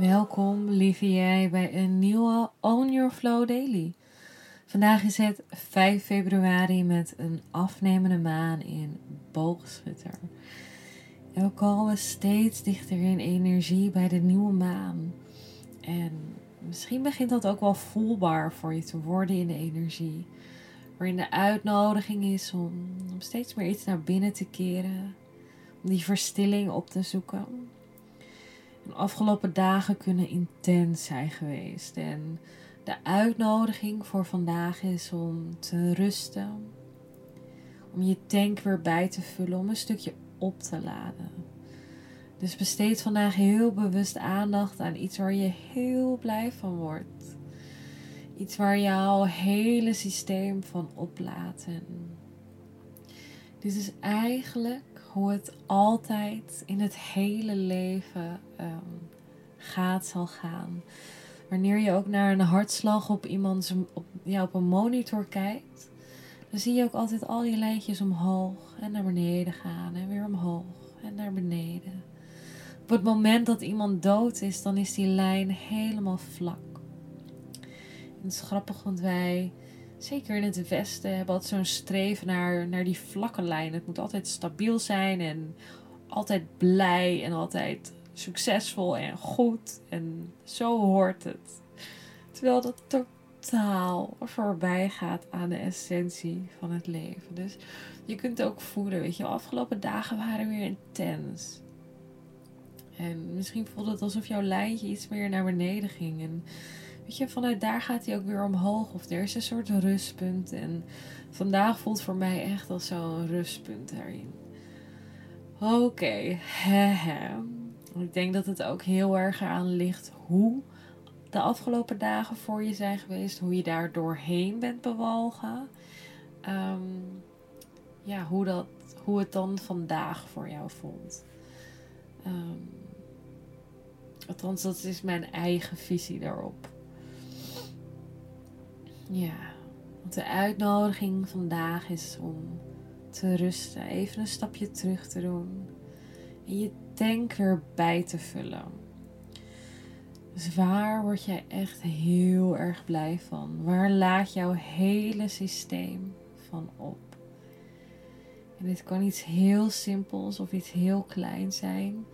Welkom, lieve jij, bij een nieuwe Own Your Flow Daily. Vandaag is het 5 februari met een afnemende maan in Boogschutter. En we komen steeds dichter in energie bij de nieuwe maan. En misschien begint dat ook wel voelbaar voor je te worden in de energie. Waarin de uitnodiging is om, om steeds meer iets naar binnen te keren. Om die verstilling op te zoeken de afgelopen dagen kunnen intens zijn geweest. En de uitnodiging voor vandaag is om te rusten. Om je tank weer bij te vullen, om een stukje op te laden. Dus besteed vandaag heel bewust aandacht aan iets waar je heel blij van wordt. Iets waar jouw hele systeem van oplaat. Dit is eigenlijk hoe het altijd in het hele leven um, gaat, zal gaan. Wanneer je ook naar een hartslag op iemand op, ja, op een monitor kijkt, dan zie je ook altijd al die lijntjes omhoog en naar beneden gaan en weer omhoog en naar beneden. Op het moment dat iemand dood is, dan is die lijn helemaal vlak. En het is grappig, want wij zeker in het Westen, hebben altijd zo'n streven naar, naar die vlakke lijn. Het moet altijd stabiel zijn en altijd blij en altijd succesvol en goed. En zo hoort het. Terwijl dat totaal voorbij gaat aan de essentie van het leven. Dus je kunt ook voelen, weet je, de afgelopen dagen waren weer intens. En misschien voelde het alsof jouw lijntje iets meer naar beneden ging. En je, vanuit daar gaat hij ook weer omhoog. Of er is een soort rustpunt. En vandaag voelt voor mij echt als zo'n rustpunt daarin. Oké, ik denk dat het ook heel erg eraan ligt hoe de afgelopen dagen voor je zijn geweest. Hoe je daar doorheen bent bewalgen. Ehm, ja, hoe, dat, hoe het dan vandaag voor jou voelt. Um, althans, dat is mijn eigen visie daarop. Ja, want de uitnodiging vandaag is om te rusten, even een stapje terug te doen en je tank weer bij te vullen. Dus waar word jij echt heel erg blij van? Waar laat jouw hele systeem van op? En dit kan iets heel simpels of iets heel kleins zijn.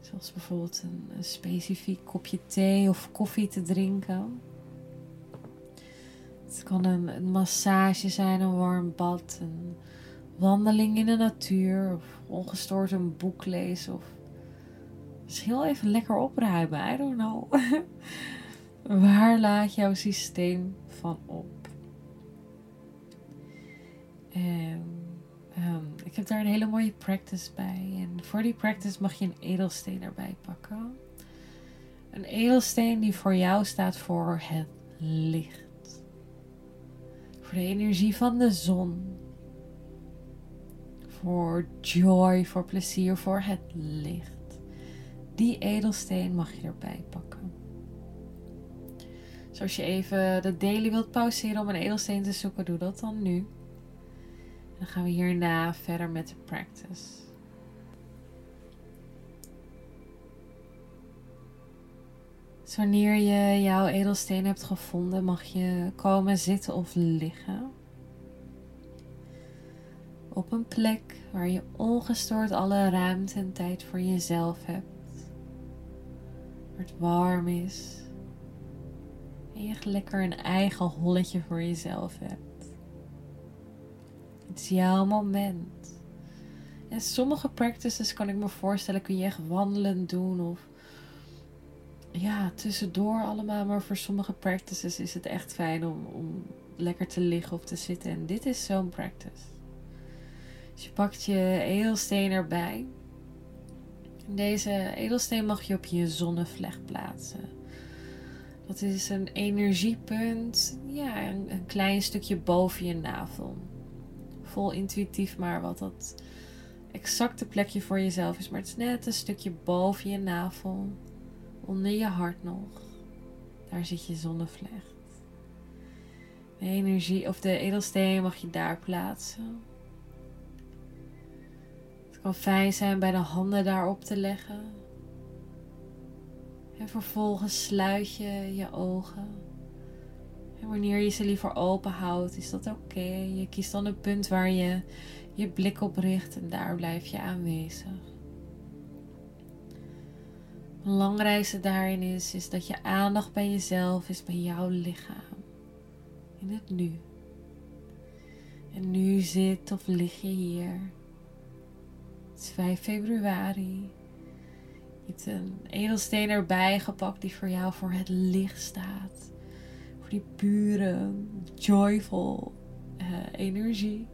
Zoals bijvoorbeeld een, een specifiek kopje thee of koffie te drinken. Het kan een, massage zijn, een warm bad, een wandeling in de natuur, of ongestoord een boek lezen, of misschien wel even lekker opruimen. I don't know. Waar laat jouw systeem van op? En um, ik heb daar een hele mooie practice bij. En voor die practice mag je een edelsteen erbij pakken. Een edelsteen die voor jou staat voor het licht voor de energie van de zon. Voor joy, voor plezier, voor het licht. Die edelsteen mag je erbij pakken. Zoals je even de daily wilt pauzeren om een edelsteen te zoeken, doe dat dan nu. Dan gaan we hierna verder met de practice. Dus wanneer je jouw edelsteen hebt gevonden, mag je komen zitten of liggen. Op een plek waar je ongestoord alle ruimte en tijd voor jezelf hebt. Waar het warm is. En je lekker een eigen holletje voor jezelf hebt. Het is jouw moment. En sommige practices kan ik me voorstellen kun je echt wandelend doen of ja, tussendoor allemaal. Maar voor sommige practices is het echt fijn om, om lekker te liggen of te zitten. En dit is zo'n practice. Dus je pakt je edelsteen erbij. Deze edelsteen mag je op je zonnevlecht plaatsen. Dat is een energiepunt, ja, een, een klein stukje boven je navel. Vol intuïtief maar wat dat exacte plekje voor jezelf is. Maar het is net een stukje boven je navel, onder je hart nog. Daar zit je zonnevlecht. De energie of de edelsteen mag je daar plaatsen. Het kan fijn zijn bij de handen daarop te leggen. En vervolgens sluit je je ogen. En wanneer je ze liever open houdt, is dat oké. Je kiest dan een punt waar je je blik op richt en daar blijf je aanwezig. Belangrijkste daarin is, is dat je aandacht bij jezelf is, bij jouw lichaam. In het nu. En nu zit of lig je hier. Het is 5 februari. Je hebt een edelsteen erbij gepakt die voor jou voor het licht staat. Voor die pure, joyful uh, energie.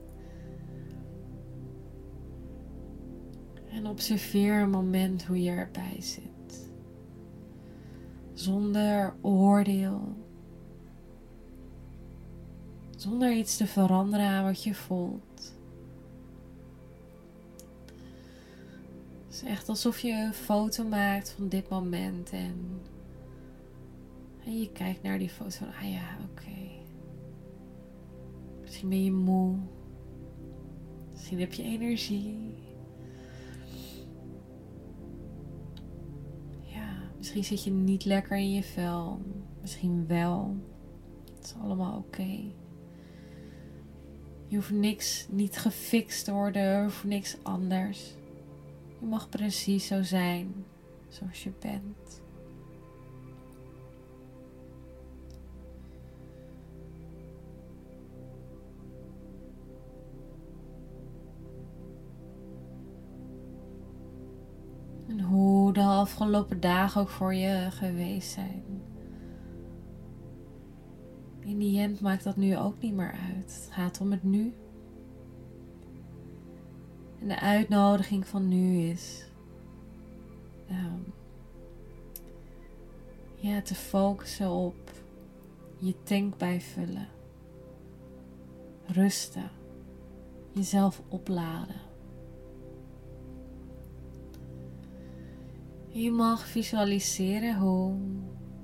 En observeer een moment hoe je erbij zit. Zonder oordeel. Zonder iets te veranderen aan wat je voelt. Het is echt alsof je een foto maakt van dit moment en, en je kijkt naar die foto van, ah ja, oké. Misschien ben je moe. Misschien heb je energie. Misschien zit je niet lekker in je vel. Misschien wel. Het is allemaal oké. Je hoeft niks niet gefixt te worden of niks anders. Je mag precies zo zijn zoals je bent. Afgelopen dagen ook voor je geweest zijn. In die end maakt dat nu ook niet meer uit. Het gaat om het nu. En de uitnodiging van nu is um, ja, te focussen op je tank bijvullen. Rusten. Jezelf opladen. Je mag visualiseren hoe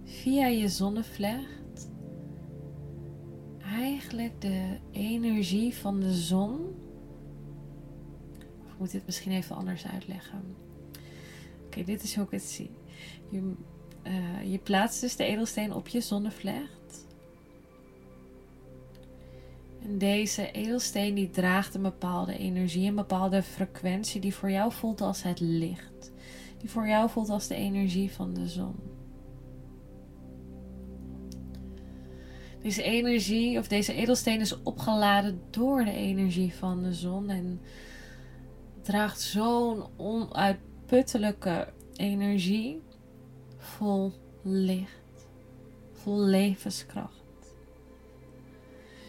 via je zonnevlecht eigenlijk de energie van de zon. Of moet dit misschien even anders uitleggen. Oké, dit is hoe ik het zie. Je, uh, je plaatst dus de edelsteen op je zonnevlecht. En deze edelsteen die draagt een bepaalde energie, een bepaalde frequentie die voor jou voelt als het licht die voor jou voelt als de energie van de zon. Deze energie of deze edelsteen is opgeladen door de energie van de zon en draagt zo'n onuitputtelijke energie vol licht, vol levenskracht.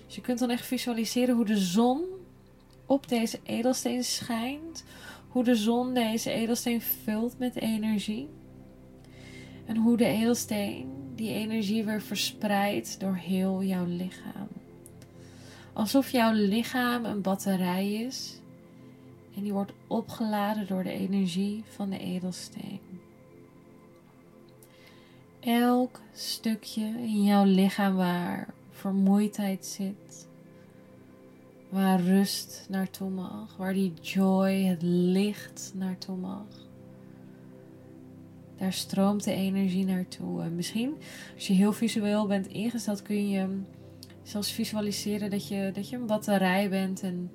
Dus je kunt dan echt visualiseren hoe de zon op deze edelsteen schijnt, hoe de zon deze edelsteen vult met energie. En hoe de edelsteen die energie weer verspreidt door heel jouw lichaam. Alsof jouw lichaam een batterij is en die wordt opgeladen door de energie van de edelsteen. Elk stukje in jouw lichaam waar vermoeidheid zit, Waar rust naartoe mag, waar die joy, het licht naartoe mag. Daar stroomt de energie naartoe. En misschien, als je heel visueel bent ingesteld, kun je zelfs visualiseren dat je, dat je een batterij bent. En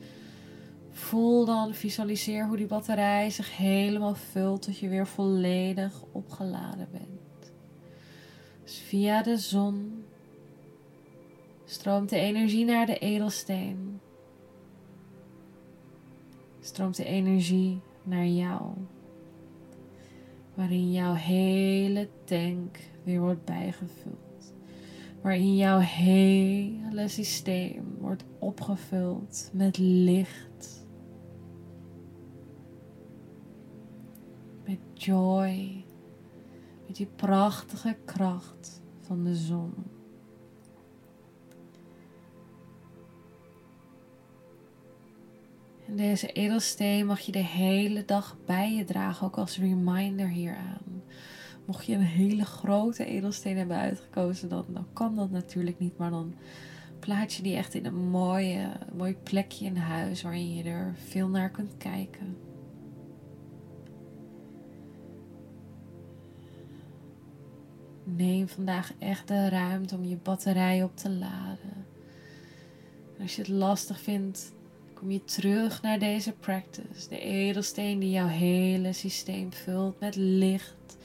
voel dan, visualiseer hoe die batterij zich helemaal vult tot je weer volledig opgeladen bent. Dus via de zon stroomt de energie naar de edelsteen stroomt de energie naar jou. Waarin jouw hele tank weer wordt bijgevuld. Waarin jouw hele systeem wordt opgevuld met licht. Met joy. Met die prachtige kracht van de zon. Deze edelsteen mag je de hele dag bij je dragen, ook als reminder hieraan. Mocht je een hele grote edelsteen hebben uitgekozen, dan, dan kan dat natuurlijk niet, maar dan plaats je die echt in een mooie, mooi plekje in huis waarin je er veel naar kunt kijken. Neem vandaag echt de ruimte om je batterij op te laden. als je het lastig vindt, kom je terug naar deze practice. De edelsteen die jouw hele systeem vult met licht,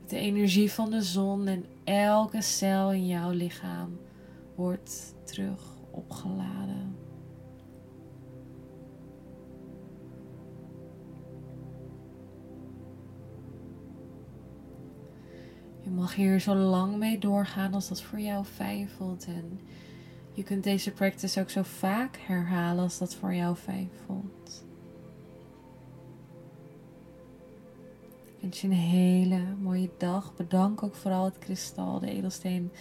met de energie van de zon en elke cel in jouw lichaam wordt terug opgeladen. Je mag hier zo lang mee doorgaan als dat voor jou fijn voelt. En je kunt deze practice ook zo vaak herhalen als dat voor jou fijn voelt. Ik wens je een hele mooie dag. Bedank ook vooral het kristal, de edelsteen,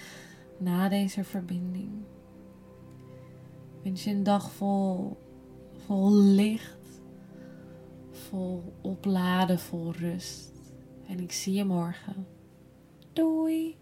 na deze verbinding. Ik wens je een dag vol, vol licht, vol opladen, vol rust. En ik zie je morgen. Doei!